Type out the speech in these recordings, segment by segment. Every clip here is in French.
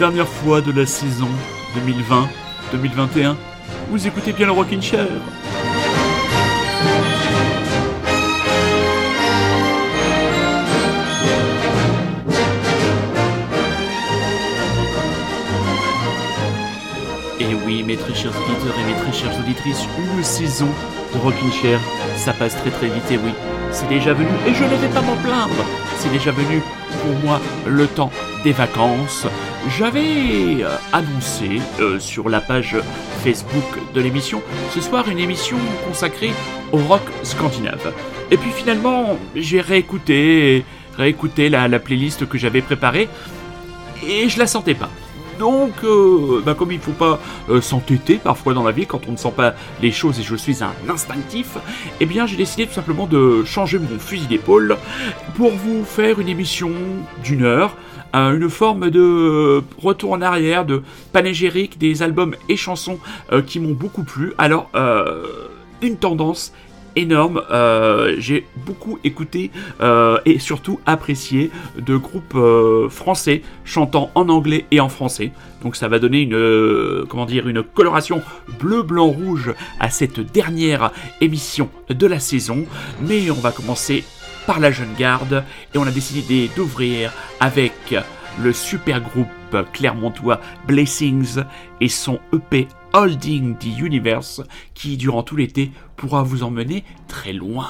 dernière fois de la saison 2020-2021. Vous écoutez bien le Rockin' Chair. Et oui, mes très chers auditeurs et mes très chères auditrices, une saison de Rockin' Chair, ça passe très très vite et oui, c'est déjà venu et je ne vais pas m'en plaindre. C'est déjà venu pour moi le temps des vacances. J'avais euh, annoncé euh, sur la page Facebook de l'émission ce soir une émission consacrée au rock scandinave. Et puis finalement, j'ai réécouté, la, la playlist que j'avais préparée et je la sentais pas. Donc, euh, bah, comme il faut pas s'entêter parfois dans la vie quand on ne sent pas les choses et je suis un instinctif, eh bien j'ai décidé tout simplement de changer mon fusil d'épaule pour vous faire une émission d'une heure, euh, une forme de retour en arrière, de panégyrique des albums et chansons euh, qui m'ont beaucoup plu. Alors, euh, une tendance énorme. Euh, j'ai beaucoup écouté euh, et surtout apprécié de groupes euh, français chantant en anglais et en français. Donc ça va donner une euh, comment dire une coloration bleu blanc rouge à cette dernière émission de la saison. Mais on va commencer par la jeune garde et on a décidé d'ouvrir avec le super groupe clermontois Blessings et son EP Holding the Universe qui durant tout l'été pourra vous emmener très loin.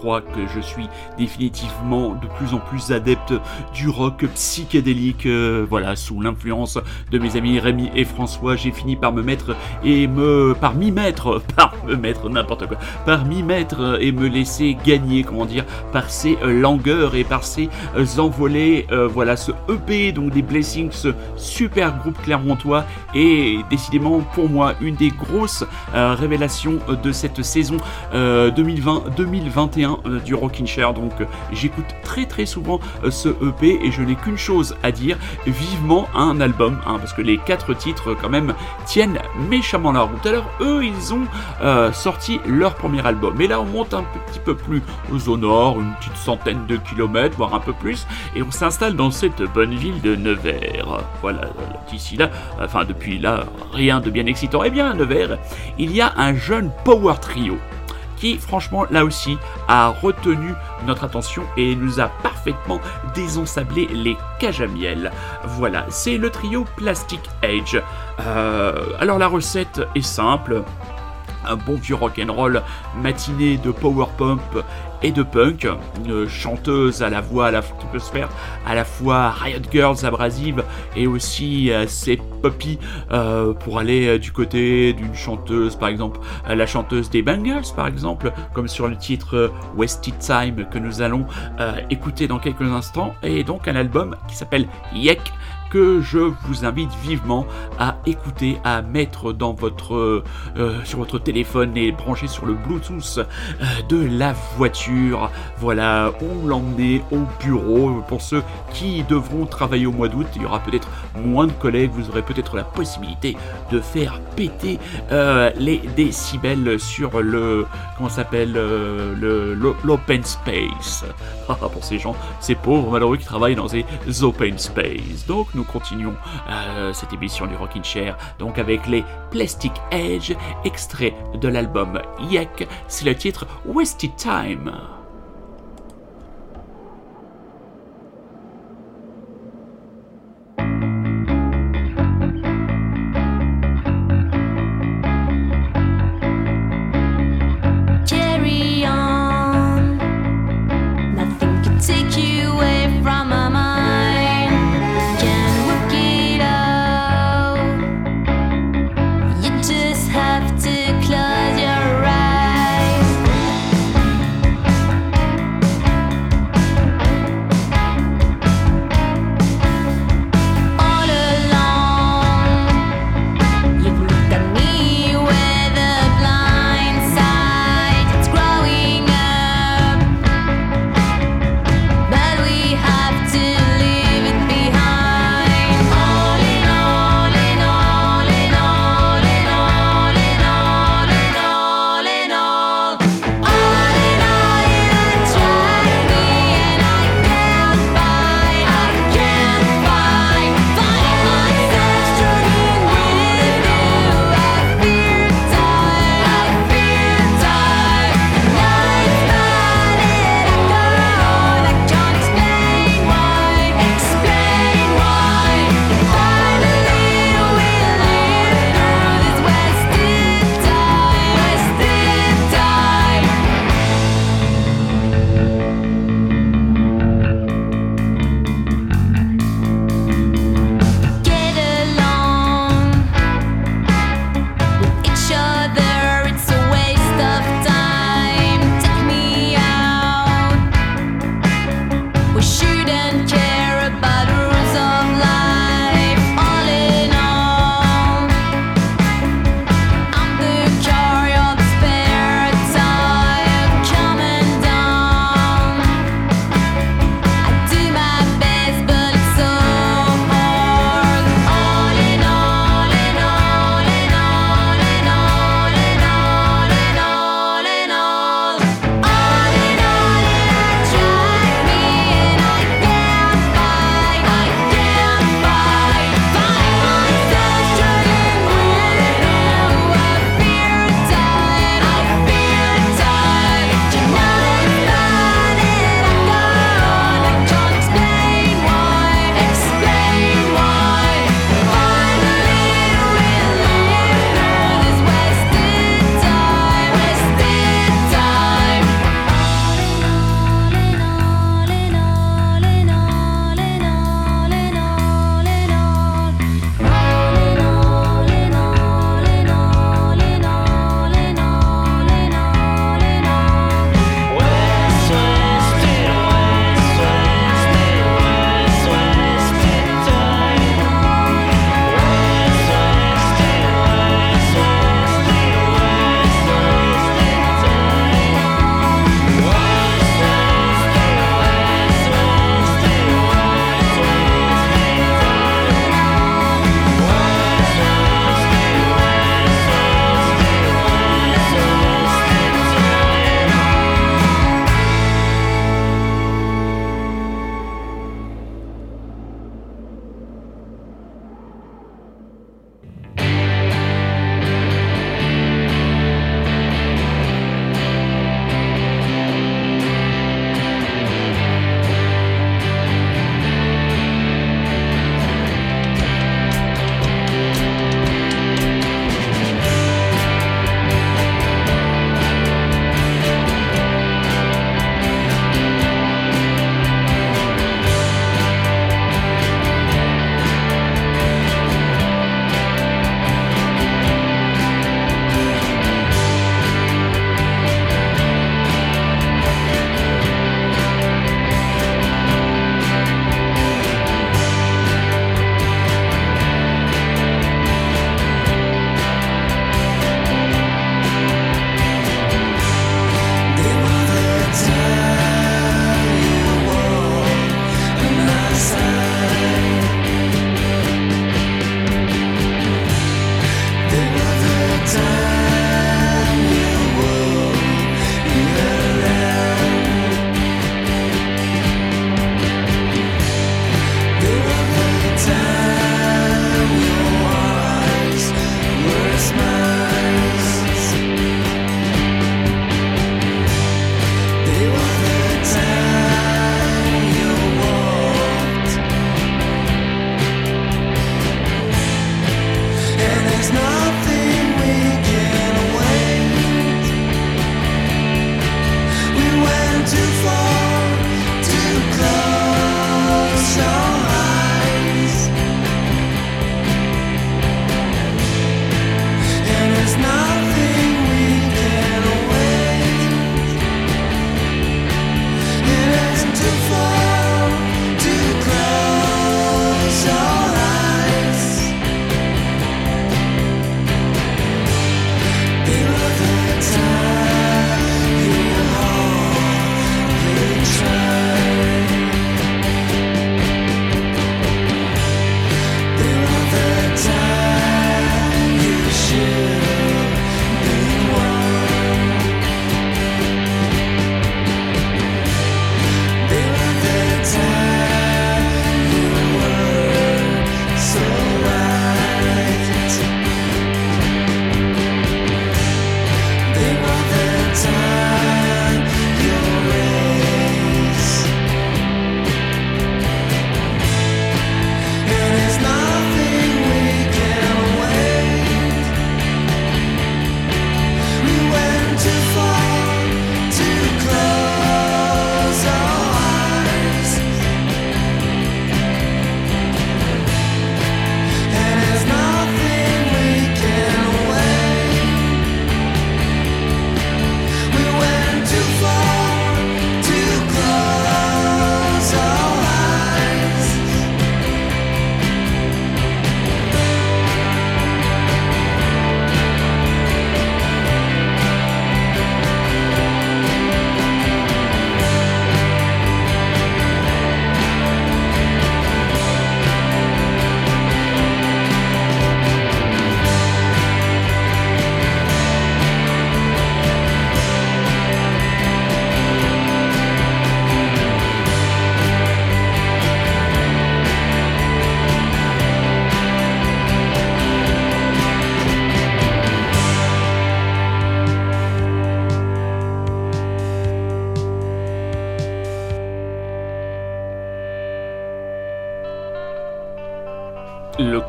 Que je suis définitivement de plus en plus adepte du rock psychédélique. Euh, voilà, sous l'influence de mes amis Rémi et François, j'ai fini par me mettre et me par m'y mettre, par me mettre n'importe quoi, par m'y mettre et me laisser gagner, comment dire, par ces langueurs et par ces envolées. Euh, voilà, ce EP donc des Blessings, ce super groupe clermontois et décidément pour moi une des grosses euh, révélations de cette saison 2020-2021 euh, du Rockin' Chair. Donc j'écoute très très souvent ce EP et je n'ai qu'une chose à dire, vivement un album, hein, parce que les quatre titres quand même tiennent méchamment la route. Alors eux ils ont sorti leur premier album et là on monte un petit peu plus au nord, une petite centaine de kilomètres, voire un peu plus, et on s'installe dans cette bonne ville de Nevers. Voilà, d'ici là, enfin depuis là, rien de bien excitant. Eh bien, à Nevers, il y a un jeune power trio qui, franchement, là aussi, a retenu notre attention et nous a parfaitement désensablé les cages à miel. Voilà, c'est le trio Plastic Age. Euh, alors, la recette est simple un bon vieux rock'n'roll matinée de power pump et de punk, une chanteuse à la voix à la faire à la fois Riot Girls abrasive et aussi assez poppy euh, pour aller euh, du côté d'une chanteuse, par exemple la chanteuse des Bangles, par exemple, comme sur le titre Wasted Time que nous allons euh, écouter dans quelques instants, et donc un album qui s'appelle Yek que je vous invite vivement à écouter, à mettre dans votre, euh, sur votre téléphone et brancher sur le Bluetooth euh, de la voiture. Voilà, ou l'emmener au bureau pour ceux qui devront travailler au mois d'août. Il y aura peut-être moins de collègues, vous aurez peut-être la possibilité de faire péter euh, les décibels sur le comment s'appelle le l'open space. pour ces gens, ces pauvres malheureux qui travaillent dans ces open space. Donc nous continuons euh, cette émission du Rockin' Chair, donc avec les Plastic Edge, extrait de l'album Yak, c'est le titre Wasted Time.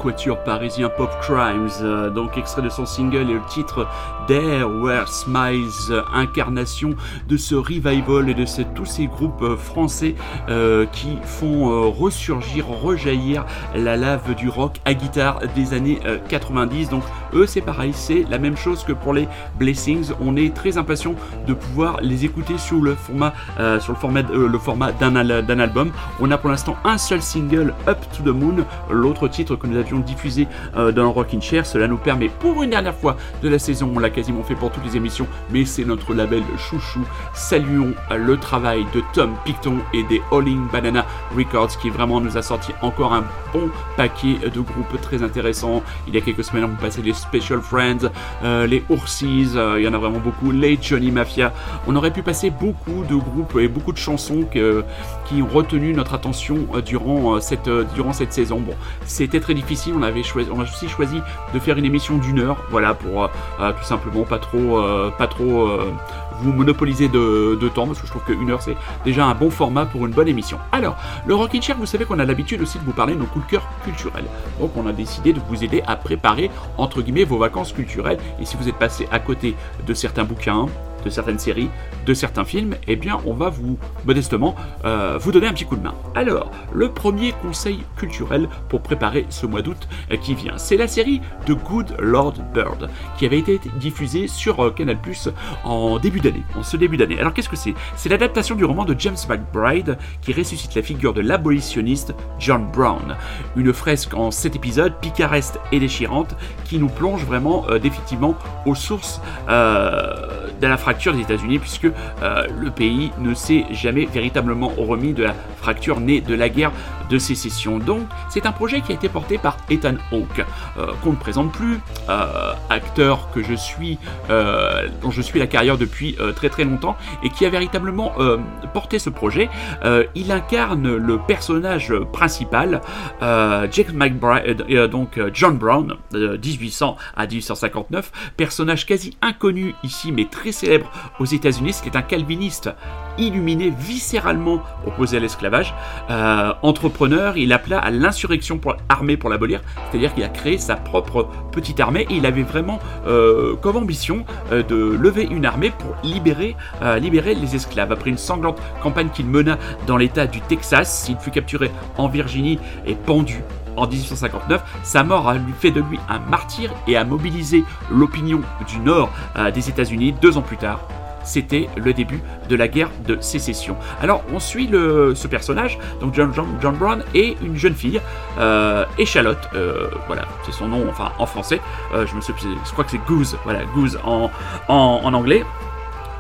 Quatuor parisien Pop Crimes, euh, donc extrait de son single et le titre There Where Smiles, incarnation de ce revival et de tous ces groupes euh, français euh, qui font ressurgir, rejaillir la lave du rock à guitare des années 90. Donc eux c'est pareil, c'est la même chose que pour les Blessings. On est très impatient de pouvoir les écouter sur le format, sur le format, d'un album. On a pour l'instant un seul single, Up to the Moon, l'autre titre que nous avions diffusé euh, dans le Rockin' Chair. Cela nous permet pour une dernière fois de la saison, on l'a quasiment fait pour toutes les émissions, mais c'est notre label chouchou. Saluons le travail de Tom Picton et des Alling Banana Records qui vraiment nous a sorti encore un bon paquet de groupes très intéressants. Il y a quelques semaines, on passait les Special Friends, euh, les Oursies, euh, il y en a vraiment beaucoup, les Johnny Mafia. On aurait pu passer beaucoup de groupes et beaucoup de chansons ont retenu notre attention durant, cette, durant cette saison. Bon, c'était très difficile. On avait choisi, on a aussi choisi de faire une émission d'une heure, voilà, pour euh, euh, tout simplement pas trop, euh, pas trop vous monopoliser de, temps, parce que je trouve qu'une heure c'est déjà un bon format pour une bonne émission. Alors, le Rockin' Chair, vous savez qu'on a l'habitude aussi de vous parler de nos coups de cœur culturels. Donc, on a décidé de vous aider à préparer entre guillemets vos vacances culturelles. Et si vous êtes passé à côté de certains bouquins, de certaines séries, de certains films, eh bien on va vous, modestement, euh, vous donner un petit coup de main. Alors, le premier conseil culturel pour préparer ce mois d'août euh, qui vient, c'est la série de Good Lord Bird, qui avait été diffusée sur euh, Canal Plus en début d'année, en ce début d'année. Alors qu'est-ce que c'est? C'est l'adaptation du roman de James McBride qui ressuscite la figure de l'abolitionniste John Brown. Une fresque en 7 épisodes, picaresque et déchirante, qui nous plonge vraiment définitivement aux sources de la fracture des États-Unis, puisque euh, le pays ne s'est jamais véritablement remis de la fracture née de la guerre de sécession. Donc, c'est un projet qui a été porté par Ethan Hawke, euh, qu'on ne présente plus, euh, acteur que je suis, dont je suis la carrière depuis très très longtemps, et qui a véritablement porté ce projet. il incarne le personnage principal, Jake McBride, donc John Brown, de 1800 à 1859, personnage quasi inconnu ici, mais très célèbre aux États-Unis, c'était un calviniste illuminé, viscéralement opposé à l'esclavage. Euh, entrepreneur, il appela à l'insurrection armée pour l'abolir, c'est-à-dire qu'il a créé sa propre petite armée il avait vraiment euh, comme ambition euh, de lever une armée pour libérer, libérer les esclaves. Après une sanglante campagne qu'il mena dans l'état du Texas, il fut capturé en Virginie et pendu en 1859, sa mort a fait de lui un martyr et a mobilisé l'opinion du nord euh, des États-Unis deux ans plus tard. C'était le début de la guerre de sécession. Alors on suit le, ce personnage, donc John, John, Brown, et une jeune fille, euh, Échalote, euh, voilà, c'est son nom, enfin en français, je, me suis, je crois que c'est Goose, voilà, Goose en, en anglais.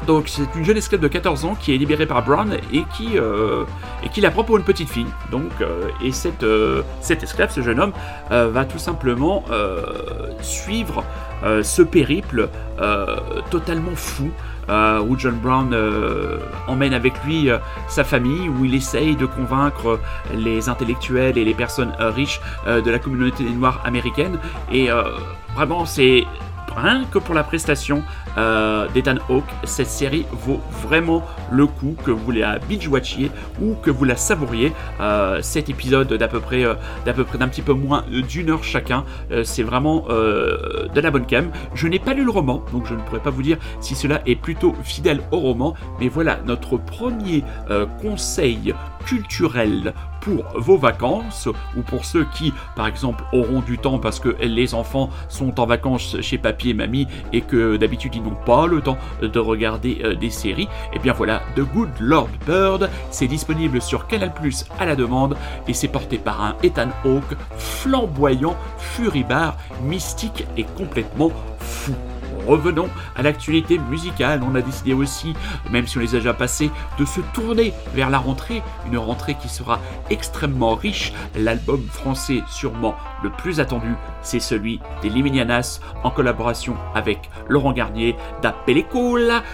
Donc c'est une jeune esclave de 14 ans qui est libérée par Brown et qui, euh, et qui la prend pour une petite fille. Donc, euh, et cette, euh, cette esclave, ce jeune homme, va tout simplement suivre ce périple totalement fou. où John Brown emmène avec lui sa famille, où il essaye de convaincre les intellectuels et les personnes riches de la communauté des Noirs américaine. Et vraiment, c'est rien que pour la prestation euh, d'Ethan cette série vaut vraiment le coup que vous la binge-watchiez ou que vous la savouriez. Euh, cet épisode d'à peu près euh, d'à peu près d'un petit peu moins d'une heure chacun, c'est vraiment de la bonne cam. Je n'ai pas lu le roman, donc je ne pourrais pas vous dire si cela est plutôt fidèle au roman, mais voilà notre premier conseil culturel pour vos vacances ou pour ceux qui, par exemple, auront du temps parce que les enfants sont en vacances chez papy et mamie et que d'habitude ils n'ont pas le temps de regarder euh, des séries, et eh bien voilà, The Good Lord Bird, c'est disponible sur Canal Plus à la demande et c'est porté par un Ethan Hawke flamboyant, furibard, mystique et complètement fou revenons à l'actualité musicale. On a décidé aussi, même si on les a déjà passés, de se tourner vers la rentrée, une rentrée qui sera extrêmement riche. L'album français sûrement le plus attendu, c'est celui des Liminianas en collaboration avec Laurent Garnier. d'Appel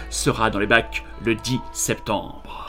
sera dans les bacs le 10 septembre.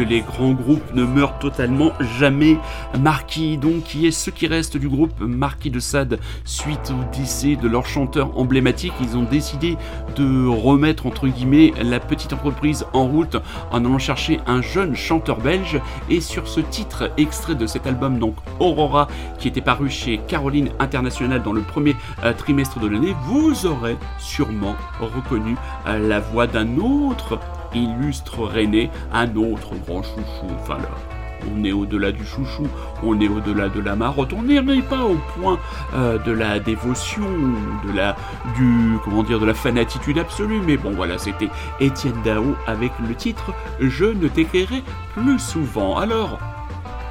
Les grands groupes ne meurent totalement jamais. Marquis, donc, qui est ce qui reste du groupe Marquis de Sade suite au décès de leur chanteur emblématique. Ils ont décidé de remettre, entre guillemets, la petite entreprise en route en allant chercher un jeune chanteur belge. Et sur ce titre, extrait de cet album, donc Aurora, qui était paru chez Caroline International dans le premier euh, trimestre de l'année, vous aurez sûrement reconnu euh, la voix d'un autre illustre René, un autre grand chouchou. Enfin là, on est au-delà du chouchou, on est au-delà de la marotte, on n'est pas au point euh, de la dévotion, de la du comment dire de la fanatitude absolue. Mais bon voilà, c'était Étienne Dao avec le titre Je ne t'écrirai plus souvent. Alors.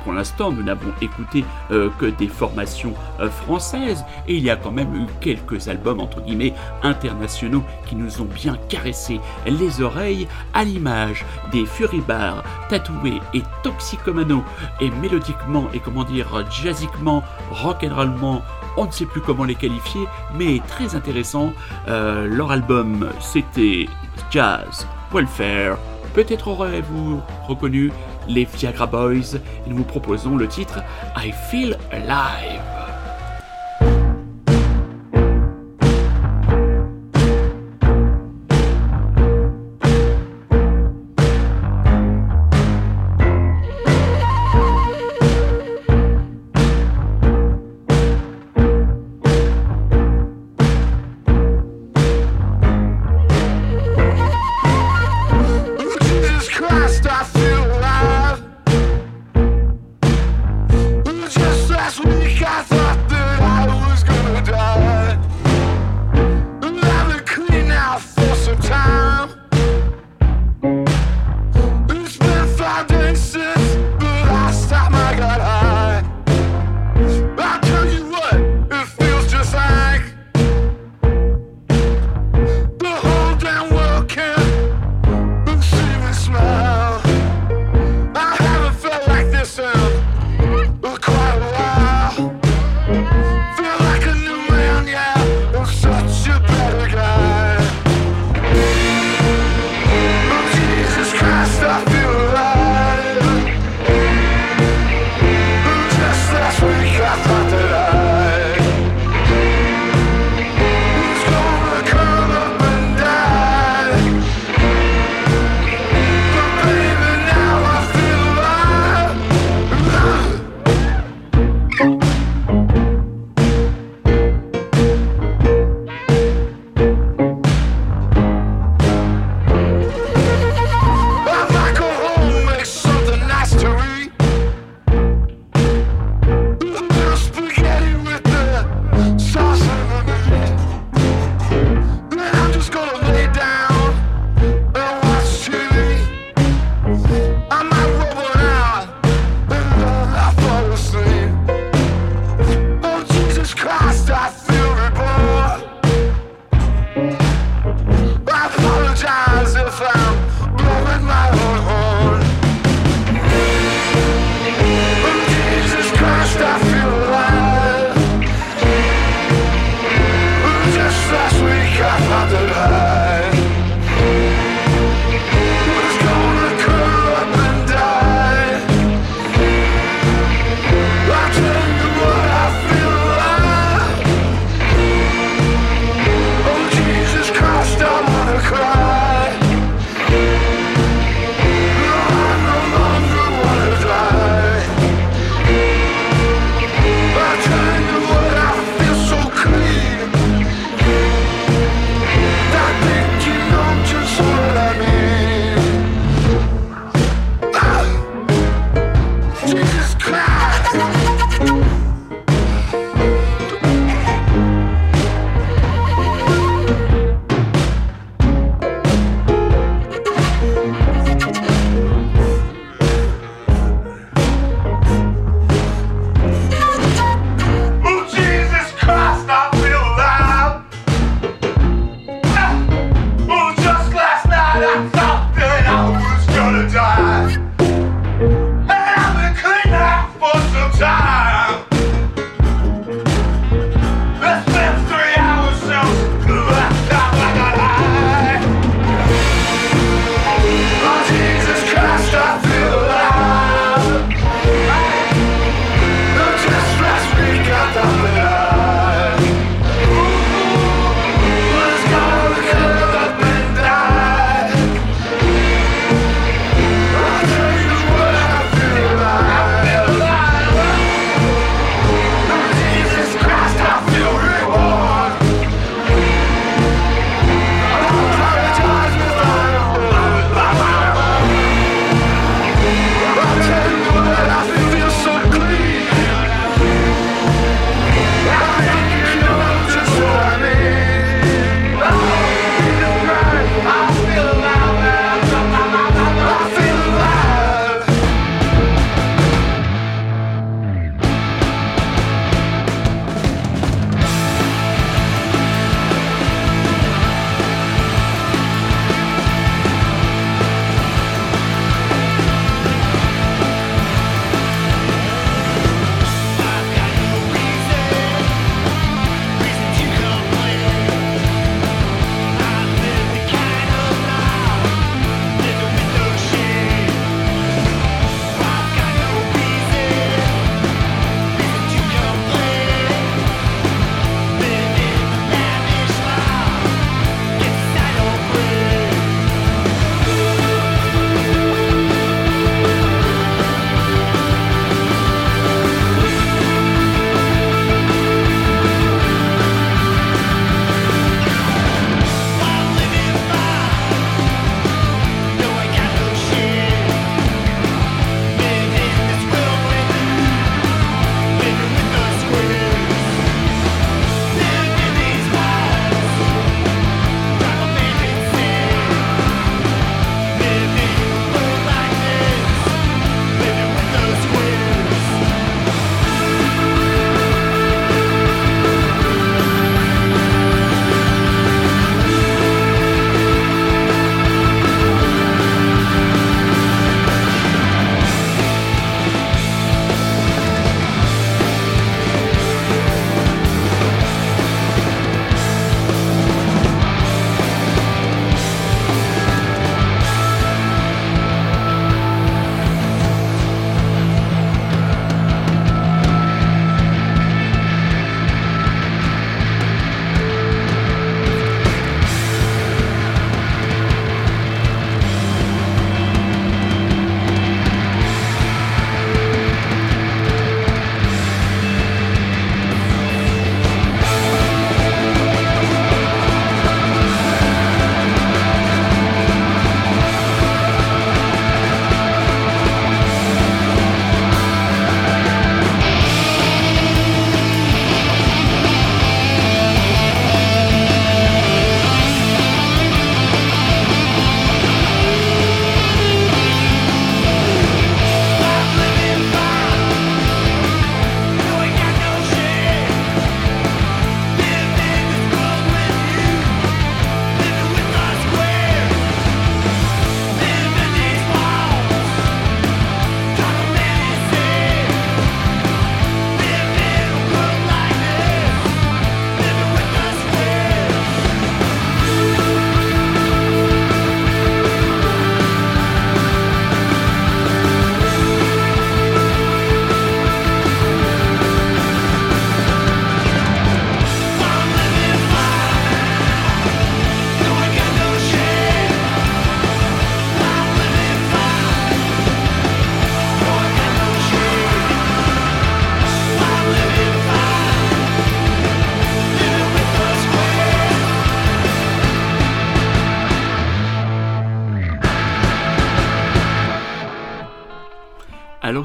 Pour l'instant, nous n'avons écouté euh, que des formations euh, françaises et il y a quand même eu quelques albums entre guillemets internationaux qui nous ont bien caressé les oreilles à l'image des Furibars, tatoués et toxicomano et mélodiquement et comment dire jazziquement, rock'n'rollement, on ne sait plus comment les qualifier, mais très intéressant. Euh, leur album c'était Jazz Welfare. Peut-être aurez-vous reconnu les Viagra Boys nous vous proposons le titre I Feel Alive.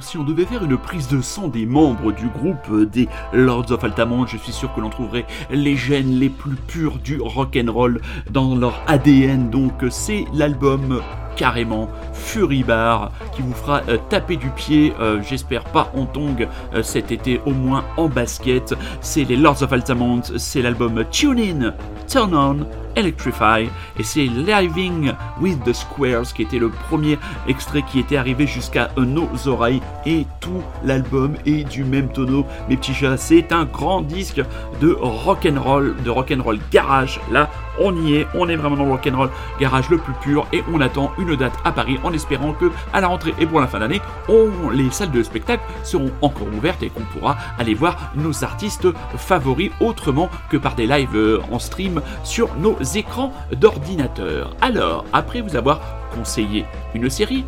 Si on devait faire une prise de sang des membres du groupe euh, des Lords of Altamont, je suis sûr que l'on trouverait les gènes les plus purs du rock'n'roll dans leur ADN. Donc c'est l'album carrément Fury Bar qui vous fera euh, taper du pied, euh, j'espère pas en tongue euh, cet été, au moins en basket. C'est les Lords of Altamont, c'est l'album Tune In, Turn On, Electrify et c'est Living with the Squares qui était le premier extrait qui était arrivé jusqu'à nos oreilles et tout l'album est du même tonneau. Mes petits chats c'est un grand disque de rock'n'roll de rock'n'roll garage là on y est on est vraiment dans le rock'n'roll garage le plus pur et on attend une date à Paris en espérant que à la rentrée et pour la fin d'année les salles de spectacle seront encore ouvertes et qu'on pourra aller voir nos artistes favoris autrement que par des lives euh, en stream sur nos écrans d'ordinateur. Alors, après vous avoir conseillé une série,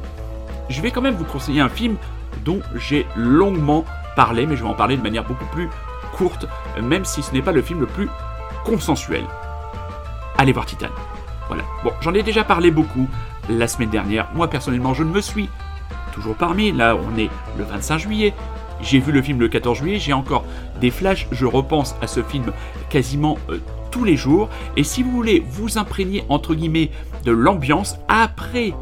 je vais quand même vous conseiller un film dont j'ai longuement parlé, mais je vais en parler de manière beaucoup plus courte, même si ce n'est pas le film le plus consensuel. Allez voir Titan. Voilà. Bon, j'en ai déjà parlé beaucoup la semaine dernière. Moi, personnellement, je ne me suis toujours parmi. Là, on est le 25 juillet. J'ai vu le film le 14 juillet. J'ai encore des flashs. Je repense à ce film quasiment euh, tous les jours. Et si vous voulez vous imprégner, entre guillemets, de l'ambiance après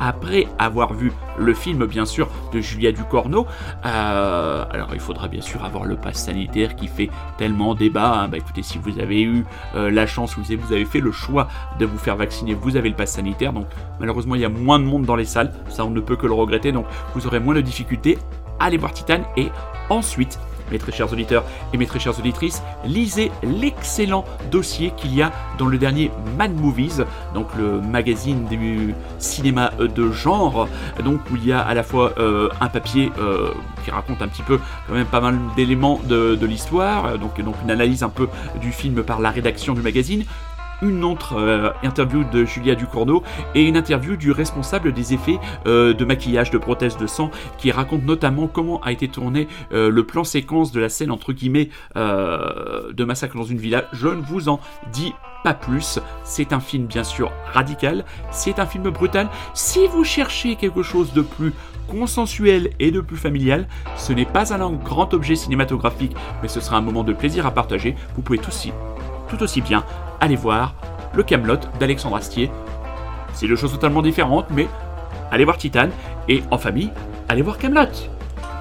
après avoir vu le film bien sûr de Julia Ducorneau. Euh, alors il faudra bien sûr avoir le pass sanitaire qui fait tellement débat. hein. Bah écoutez, si vous avez eu euh, la chance, vous avez, vous avez fait le choix de vous faire vacciner, vous avez le pass sanitaire. Donc malheureusement il y a moins de monde dans les salles, ça on ne peut que le regretter. Donc vous aurez moins de difficultés. Allez voir Titan et ensuite mes très chers auditeurs et mes très chères auditrices, lisez l'excellent dossier qu'il y a dans le dernier Mad Movies, donc le magazine du cinéma euh, de genre, donc où il y a à la fois euh, un papier euh, qui raconte un petit peu quand même pas mal d'éléments de, de l'histoire, donc, donc une analyse un peu du film par la rédaction du magazine, une autre euh, interview de Julia Ducournau et une interview du responsable des effets euh, de maquillage de prothèses de sang qui raconte notamment comment a été tourné euh, le plan séquence de la scène entre guillemets de massacre dans une villa. Je ne vous en dis pas plus. C'est un film bien sûr radical, c'est un film brutal. Si vous cherchez quelque chose de plus consensuel et de plus familial, ce n'est pas un grand objet cinématographique, mais ce sera un moment de plaisir à partager. Vous pouvez tout aussi bien aller voir le Camelot d'Alexandre Astier. C'est deux choses totalement différentes, mais allez voir Titan et en famille, allez voir Camelot.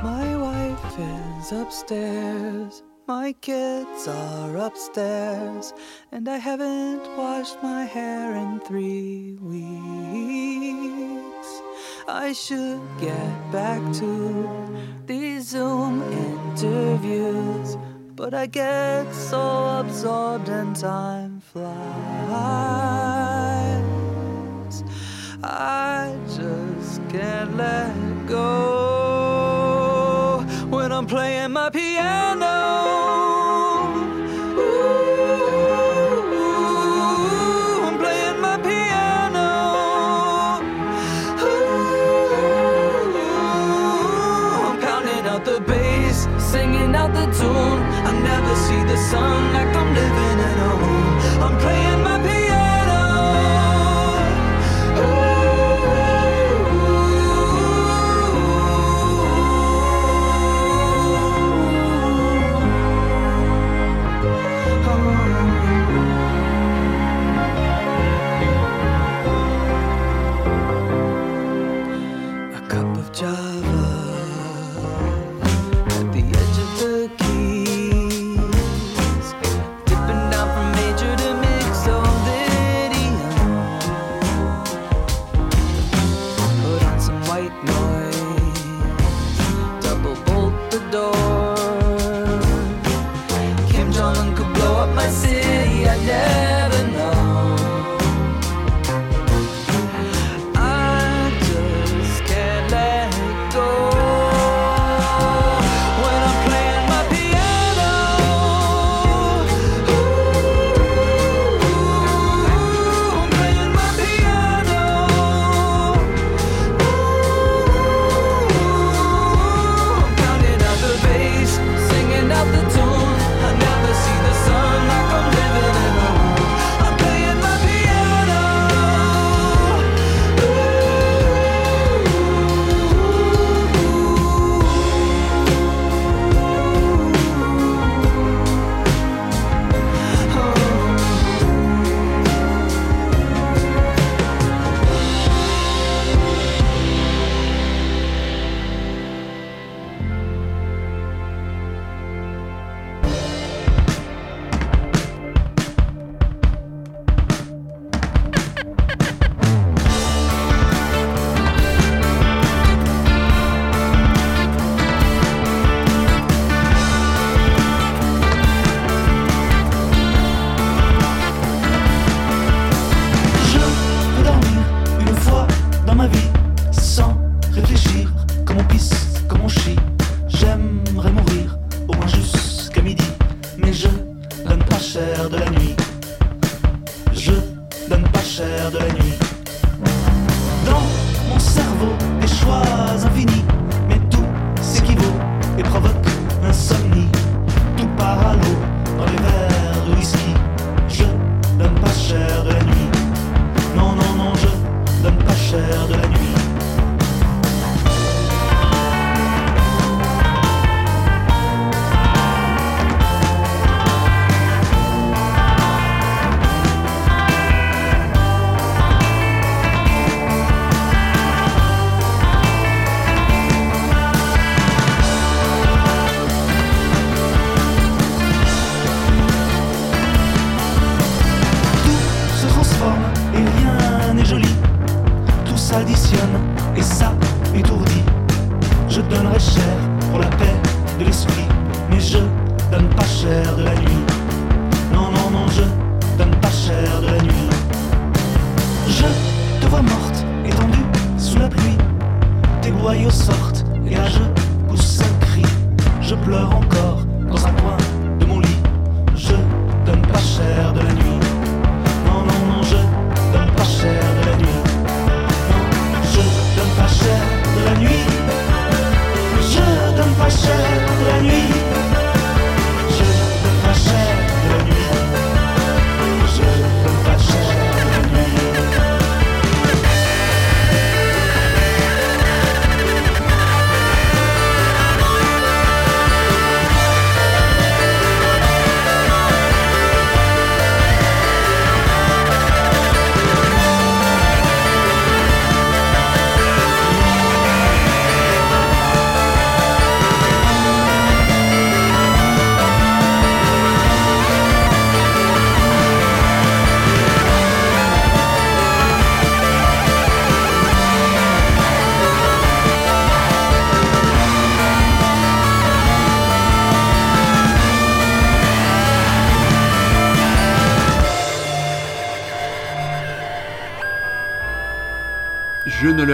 My wife is upstairs, my kids are upstairs, and I haven't washed my hair in three weeks. I should get back to these Zoom interviews, but I get so absorbed and time flies. I just can't let go when I'm playing my piano.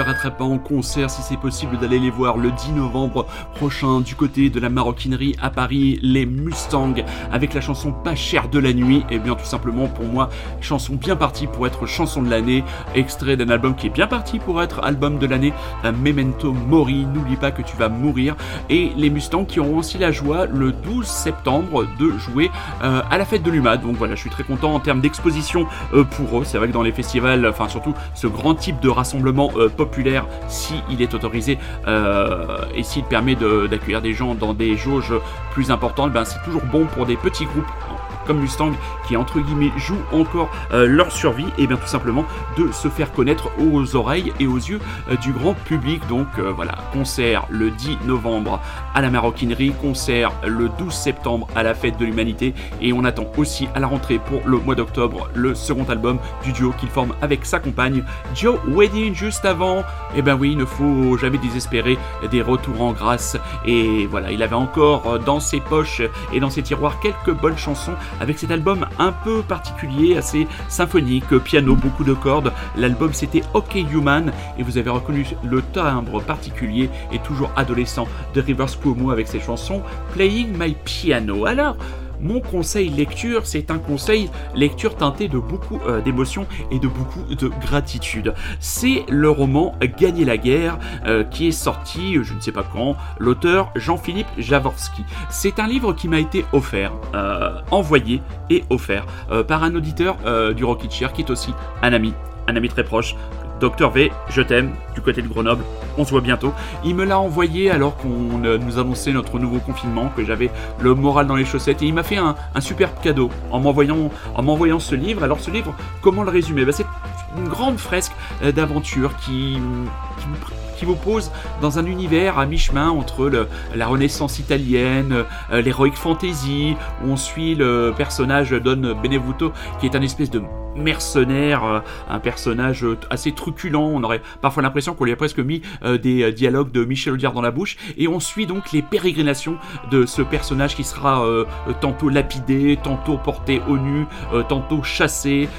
Rattrape pas en concert si c'est possible d'aller les voir le 10 novembre prochain du côté de la maroquinerie à Paris, les Mustangs, avec la chanson Pas cher de la nuit. Et bien tout simplement pour moi, chanson bien partie pour être chanson de l'année, extrait d'un album qui est bien parti pour être album de l'année, Memento Mori, n'oublie pas que tu vas mourir. Et les Mustangs qui auront aussi la joie le 12 septembre de jouer euh, à la fête de l'UMAD. Donc voilà, je suis très content en termes d'exposition euh, pour eux. C'est vrai que dans les festivals, enfin surtout ce grand type de rassemblement euh, populaire, si il est autorisé euh, et s'il permet d'accueillir des gens dans des jauges plus importantes, ben c'est toujours bon pour des petits groupes comme Mustang qui entre guillemets jouent encore euh, leur survie et bien tout simplement de se faire connaître aux oreilles et aux yeux euh, du grand public. Donc euh, voilà concert le 10 novembre à la maroquinerie concert le 12 septembre à la fête de l'humanité et on attend aussi à la rentrée pour le mois d'octobre le second album du duo qu'il forme avec sa compagne Joe Wedding juste avant. Et ben oui il ne faut jamais désespérer des retours en grâce. Et voilà il avait encore dans ses poches et dans ses tiroirs quelques bonnes chansons avec cet album un peu particulier, assez symphonique, piano, beaucoup de cordes. L'album c'était OK Human et vous avez reconnu le timbre particulier et toujours adolescent de Rivers Cuomo avec ses chansons Playing My Piano. Alors, mon conseil lecture, c'est un conseil lecture teinté de beaucoup euh, d'émotions et de beaucoup de gratitude. C'est le roman Gagner la guerre euh, qui est sorti, euh, je ne sais pas quand, l'auteur Jean-Philippe Jaworski. C'est un livre qui m'a été offert, envoyé et offert par un auditeur du Rocket Chair qui est aussi un ami, un ami très proche. Docteur V, je t'aime, du côté de Grenoble, on se voit bientôt. Il me l'a envoyé alors qu'on euh, nous annonçait notre nouveau confinement, que j'avais le moral dans les chaussettes, et il m'a fait un, superbe cadeau en m'envoyant, en m'envoyant ce livre. Alors ce livre, comment le résumer? Ben, C'est une grande fresque euh, d'aventure qui, qui vous pose dans un univers à mi-chemin entre la Renaissance italienne, euh, l'heroic fantasy, où on suit le personnage Don Benevuto, qui est un espèce de mercenaire, euh, un personnage euh, assez truculent. On aurait parfois l'impression qu'on lui a presque mis euh, des dialogues de Michel Audiard dans la bouche. Et on suit donc les pérégrinations de ce personnage qui sera tantôt lapidé, tantôt porté au nu, tantôt chassé,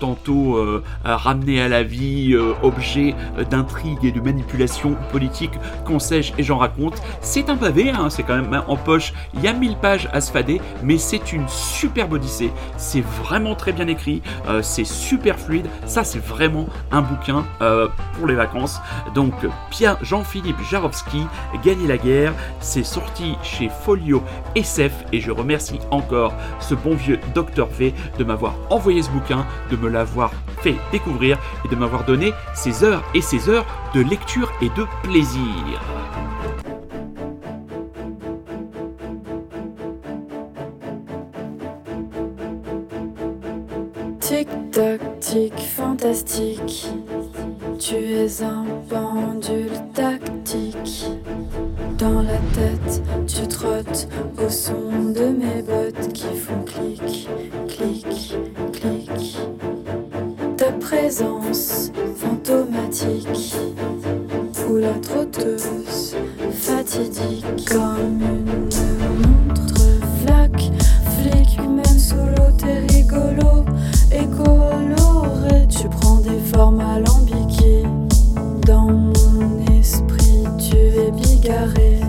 tantôt ramené à la vie, objet euh, d'intrigue et de manipulation politique, qu'on sais-je et j'en raconte. C'est un pavé, hein, c'est quand même hein, en poche, il y a 1000 pages à se fader, mais c'est une superbe odyssée. C'est vraiment très bien écrit, c'est super fluide. Ça, c'est vraiment un bouquin euh, pour les vacances. Donc, Pierre Jean-Philippe Jarowski, Gagner la guerre, c'est sorti chez Folio SF et je remercie encore ce bon vieux Dr V de m'avoir envoyé ce bouquin, de me l'avoir fait découvrir et de m'avoir donné ces heures et ces heures de lecture et de plaisir. Tic tac tic fantastique, tu es un pendule tactique. Dans la tête, tu trottes au son de mes bottes qui font clic, clic, clic. Ta présence fantomatique, ou la trotteuse fatidique comme une montre flaque, flic même l'eau, t'es rigolo et. Tu prends des formes alambiquées. Dans mon esprit, tu es bigarré.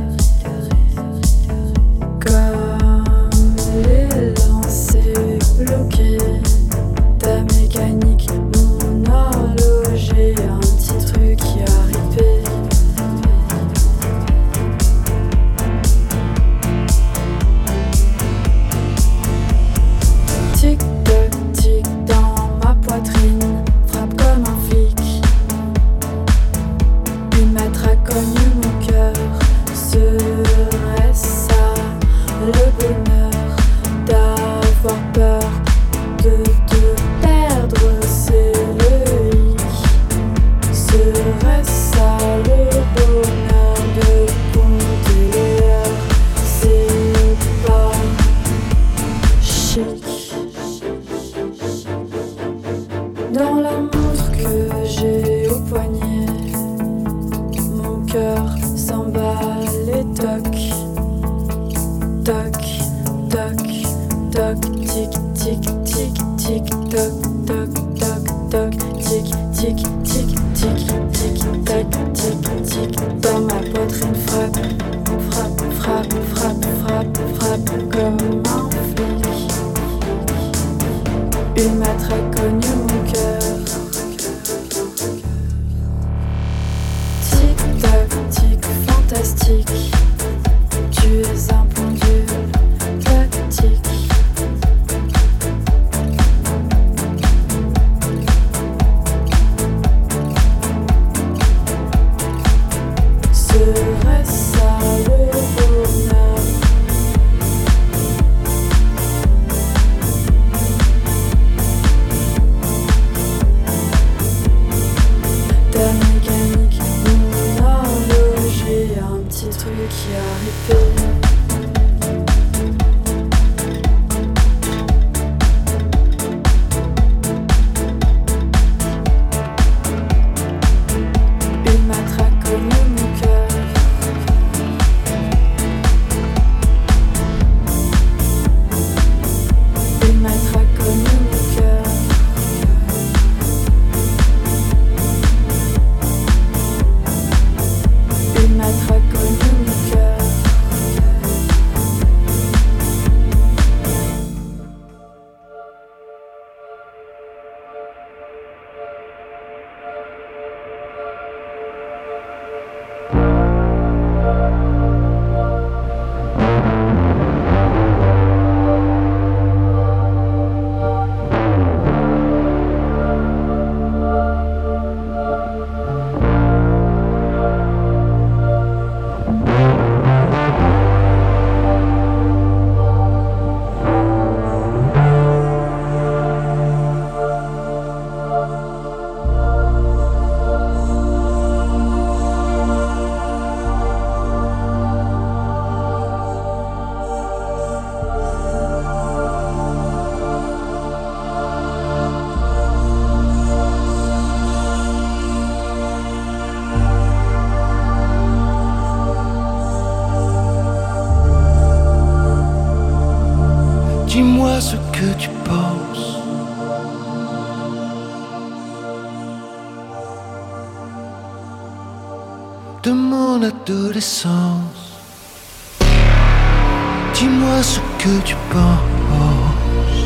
Dis-moi ce que tu penses.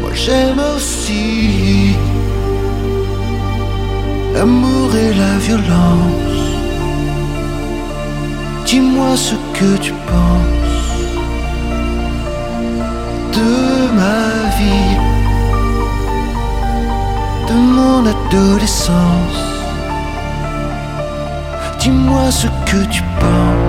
Moi j'aime aussi l'amour et la violence. Dis-moi ce que tu Dis-moi ce que tu penses.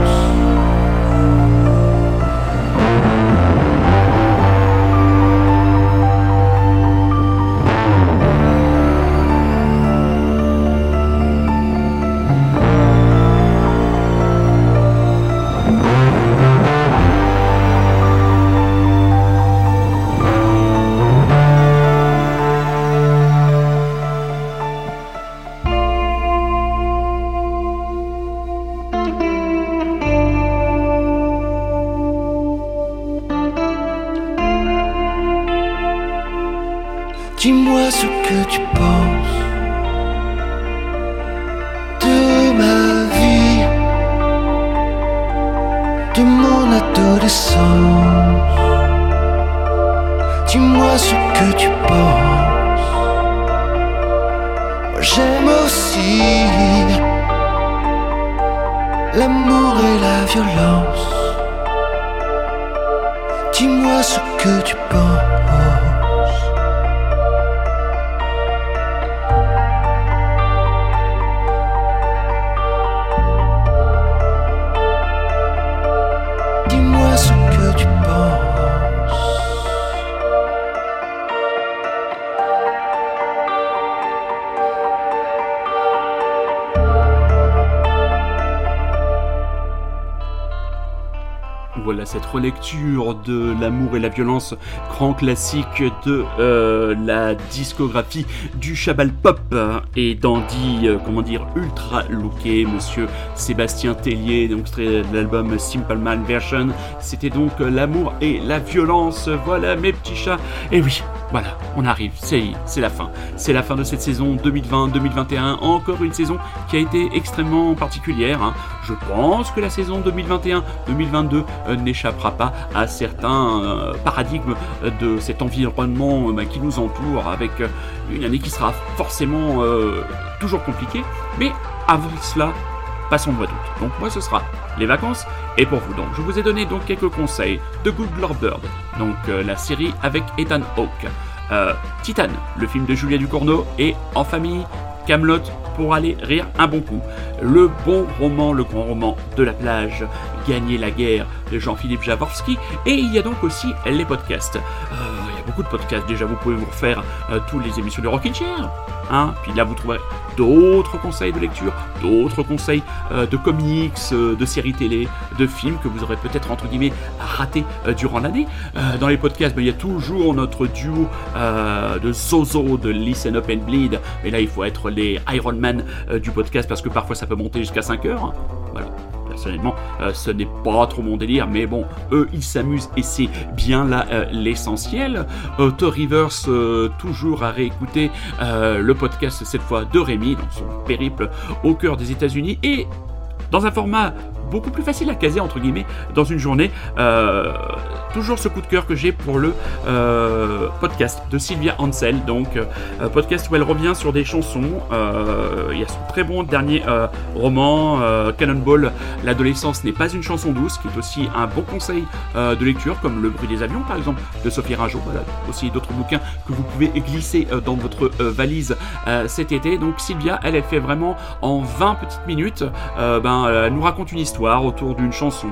De L'amour et la violence, grand classique de euh, la discographie du Chabal Pop et dandy, euh, comment dire, ultra looké, monsieur Sébastien Tellier, donc de l'album Simple Man Version. C'était donc L'amour et la violence. Voilà mes petits chats. Et oui, on arrive, c'est la fin. C'est la fin de cette saison 2020-2021. Encore une saison qui a été extrêmement particulière. hein. Je pense que la saison 2021-2022 euh, n'échappera pas à certains euh, paradigmes euh, de cet environnement bah, qui nous entoure, avec une année qui sera forcément toujours compliquée. Mais avant cela, passons de doute. Donc moi ce sera les vacances et pour vous donc je vous ai donné donc quelques conseils de Good Lord Bird, donc la série avec Ethan Hawke, euh, Titan, le film de Julia Ducournau et En famille, Camelot pour aller rire un bon coup, le bon roman, le grand roman de la plage, Gagner la guerre de Jean-Philippe Javorski et il y a donc aussi les podcasts. Euh, beaucoup de podcasts déjà, vous pouvez vous refaire euh, toutes les émissions de Rockin' Chair. Hein Puis là, vous trouverez d'autres conseils de lecture, d'autres conseils euh, de comics, euh, de séries télé, de films que vous aurez peut-être entre guillemets ratés euh, durant l'année. Dans les podcasts, ben, il y a toujours notre duo de Zozo de Listen Up and Bleed. Mais là, il faut être les Iron Man du podcast parce que parfois ça peut monter jusqu'à 5 heures. Voilà. Personnellement, euh, ce n'est pas trop mon délire, mais bon, eux, ils s'amusent et c'est bien là euh, l'essentiel. Auto Rivers, euh, toujours à réécouter euh, le podcast cette fois de Rémi dans son périple au cœur des États-Unis et dans un format beaucoup plus facile à caser entre guillemets dans une journée. Euh, toujours ce coup de cœur que j'ai pour le euh, podcast de Sylvia Ansel, donc euh, podcast où elle revient sur des chansons. Il y a son très bon dernier roman, Cannonball. L'adolescence n'est pas une chanson douce, qui est aussi un bon conseil de lecture, comme Le bruit des avions par exemple de Sophie Ringeau. Voilà, aussi d'autres bouquins que vous pouvez glisser dans votre valise cet été. Donc Sylvia, elle, elle fait vraiment en 20 petites minutes, ben, elle nous raconte une histoire autour d'une chanson,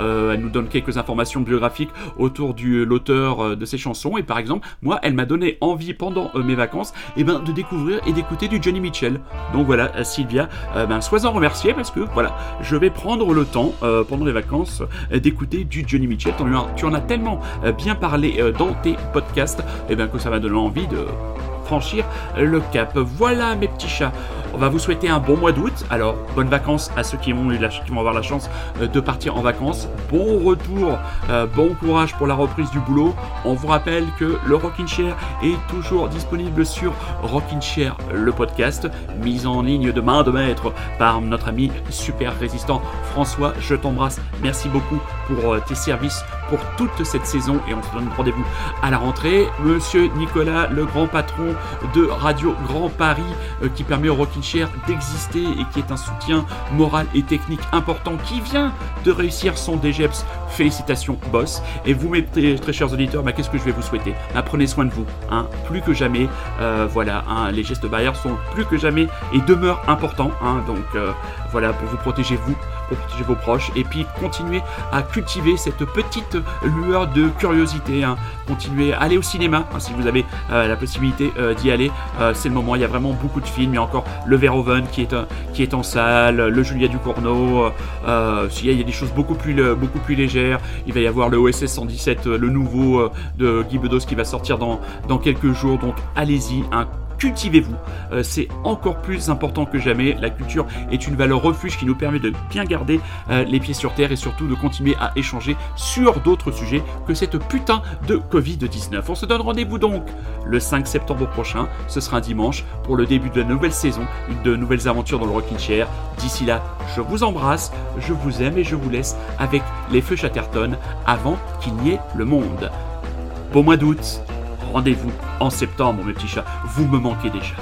euh, elle nous donne quelques informations biographiques autour de l'auteur euh, de ces chansons. Et par exemple, moi, elle m'a donné envie pendant euh, mes vacances eh ben, de découvrir et d'écouter du Johnny Mitchell. Donc voilà, euh, Sylvia, euh, ben, sois-en remerciée parce que voilà, je vais prendre le temps euh, pendant les vacances euh, d'écouter du Johnny Mitchell. Tu en as tellement euh, bien parlé euh, dans tes podcasts eh ben, que ça m'a donné envie de franchir le cap. Voilà mes petits chats. On va vous souhaiter un bon mois d'août. Alors, bonnes vacances à ceux qui vont, avoir la chance euh, de partir en vacances. Bon retour, euh, bon courage pour la reprise du boulot. On vous rappelle que le Rockin' Chair est toujours disponible sur Rockin' Chair, le podcast, mis en ligne de main de maître par notre ami super résistant François. Je t'embrasse. Merci beaucoup pour euh, tes services pour toute cette saison et on se donne rendez-vous à la rentrée. Monsieur Nicolas, le grand patron de Radio Grand Paris, qui permet au Rockin' D'exister et qui est un soutien moral et technique important, qui vient de réussir son DGEPS. Félicitations, boss. Et vous, mes très, très chers auditeurs, bah, qu'est-ce que je vais vous souhaiter? Bah, Prenez soin de vous, hein, plus que jamais. Euh, voilà, hein, les gestes barrières sont plus que jamais et demeurent importants. hein, donc euh, voilà, pour vous protéger vous, protéger vos proches, et puis continuer à cultiver cette petite lueur de curiosité. hein. Continuez à aller au cinéma hein, si vous avez euh, la possibilité euh, d'y aller. Euh, c'est le moment. Il y a vraiment beaucoup de films. Il y a encore le Verhoeven qui est en salle, le Julia Ducournau. Il y a- des choses beaucoup plus légères. Il va y avoir le OSS 117, euh, le nouveau de Guy Bedos qui va sortir dans dans quelques jours. Donc allez-y. hein, Cultivez-vous, Euh, c'est encore plus important que jamais. La culture est une valeur refuge qui nous permet de bien garder euh, les pieds sur terre et surtout de continuer à échanger sur d'autres sujets que cette putain de Covid-19. On se donne rendez-vous donc le 5 septembre prochain, ce sera un dimanche, pour le début de la nouvelle saison, de nouvelles aventures dans le Rockin' Chair. D'ici là, je vous embrasse, je vous aime et je vous laisse avec les feux Chatterton avant qu'il n'y ait le monde. Bon mois d'août, rendez-vous en septembre, mes petits chats, vous me manquez déjà.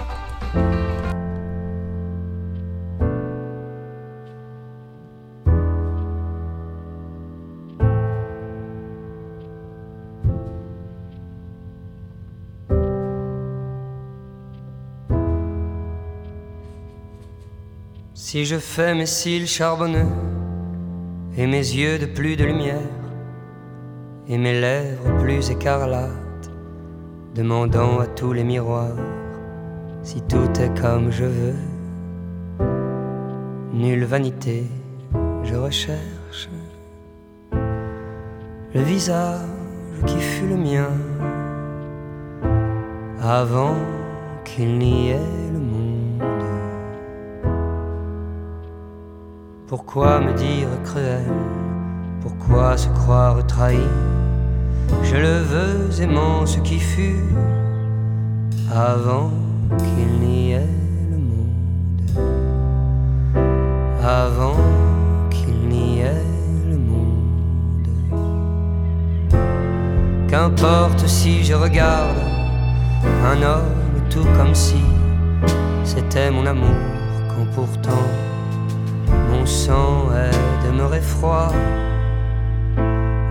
Si je fais mes cils charbonneux et mes yeux de plus de lumière et mes lèvres plus écarlates, demandant à tous les miroirs si tout est comme je veux, nulle vanité, je recherche le visage qui fut le mien avant qu'il n'y ait le monde. Pourquoi me dire cruel? Pourquoi se croire trahi? Je le veux aimant ce qui fut avant qu'il n'y ait le monde. Avant qu'il n'y ait le monde. Qu'importe si je regarde un homme tout comme si c'était mon amour quand pourtant mon sang est demeuré froid,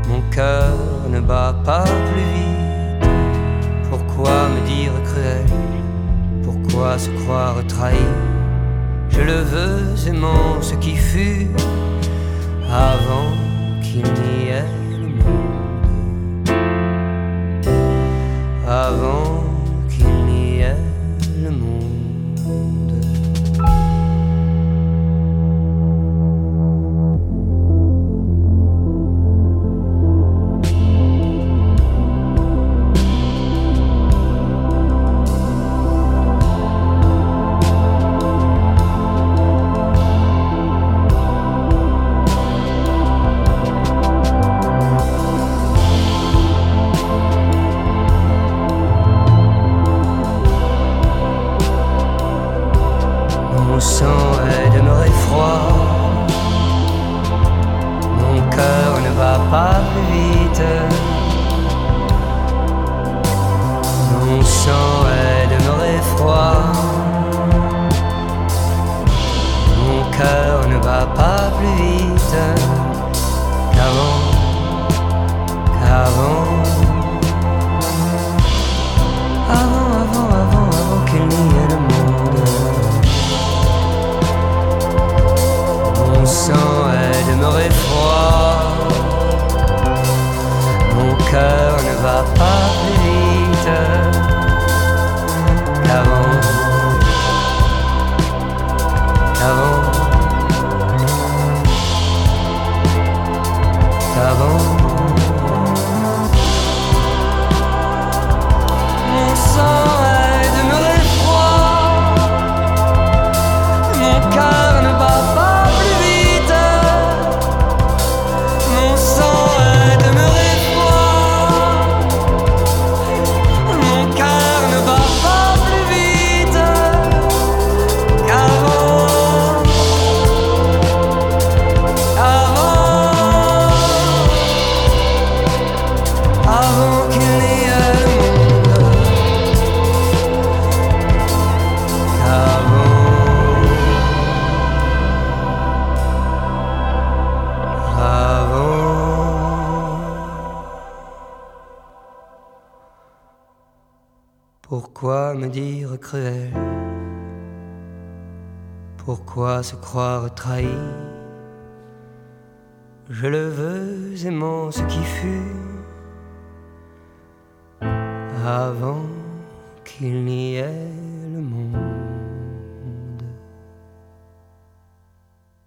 mon cœur ne bat pas plus vite. Pourquoi me dire cruel? Pourquoi se croire trahi? Je le veux aimant ce qui fut avant qu'il n'y ait Mon sang est demeuré froid. Mon cœur ne va pas plus vite. Mon sang est demeuré froid. Mon cœur ne va pas plus vite qu'avant, qu'avant. Avant. demeurer froid. Mon cœur ne va pas plus vite qu'avant. Qu'avant. Qu'avant. Me dire cruel. Pourquoi se croire trahi?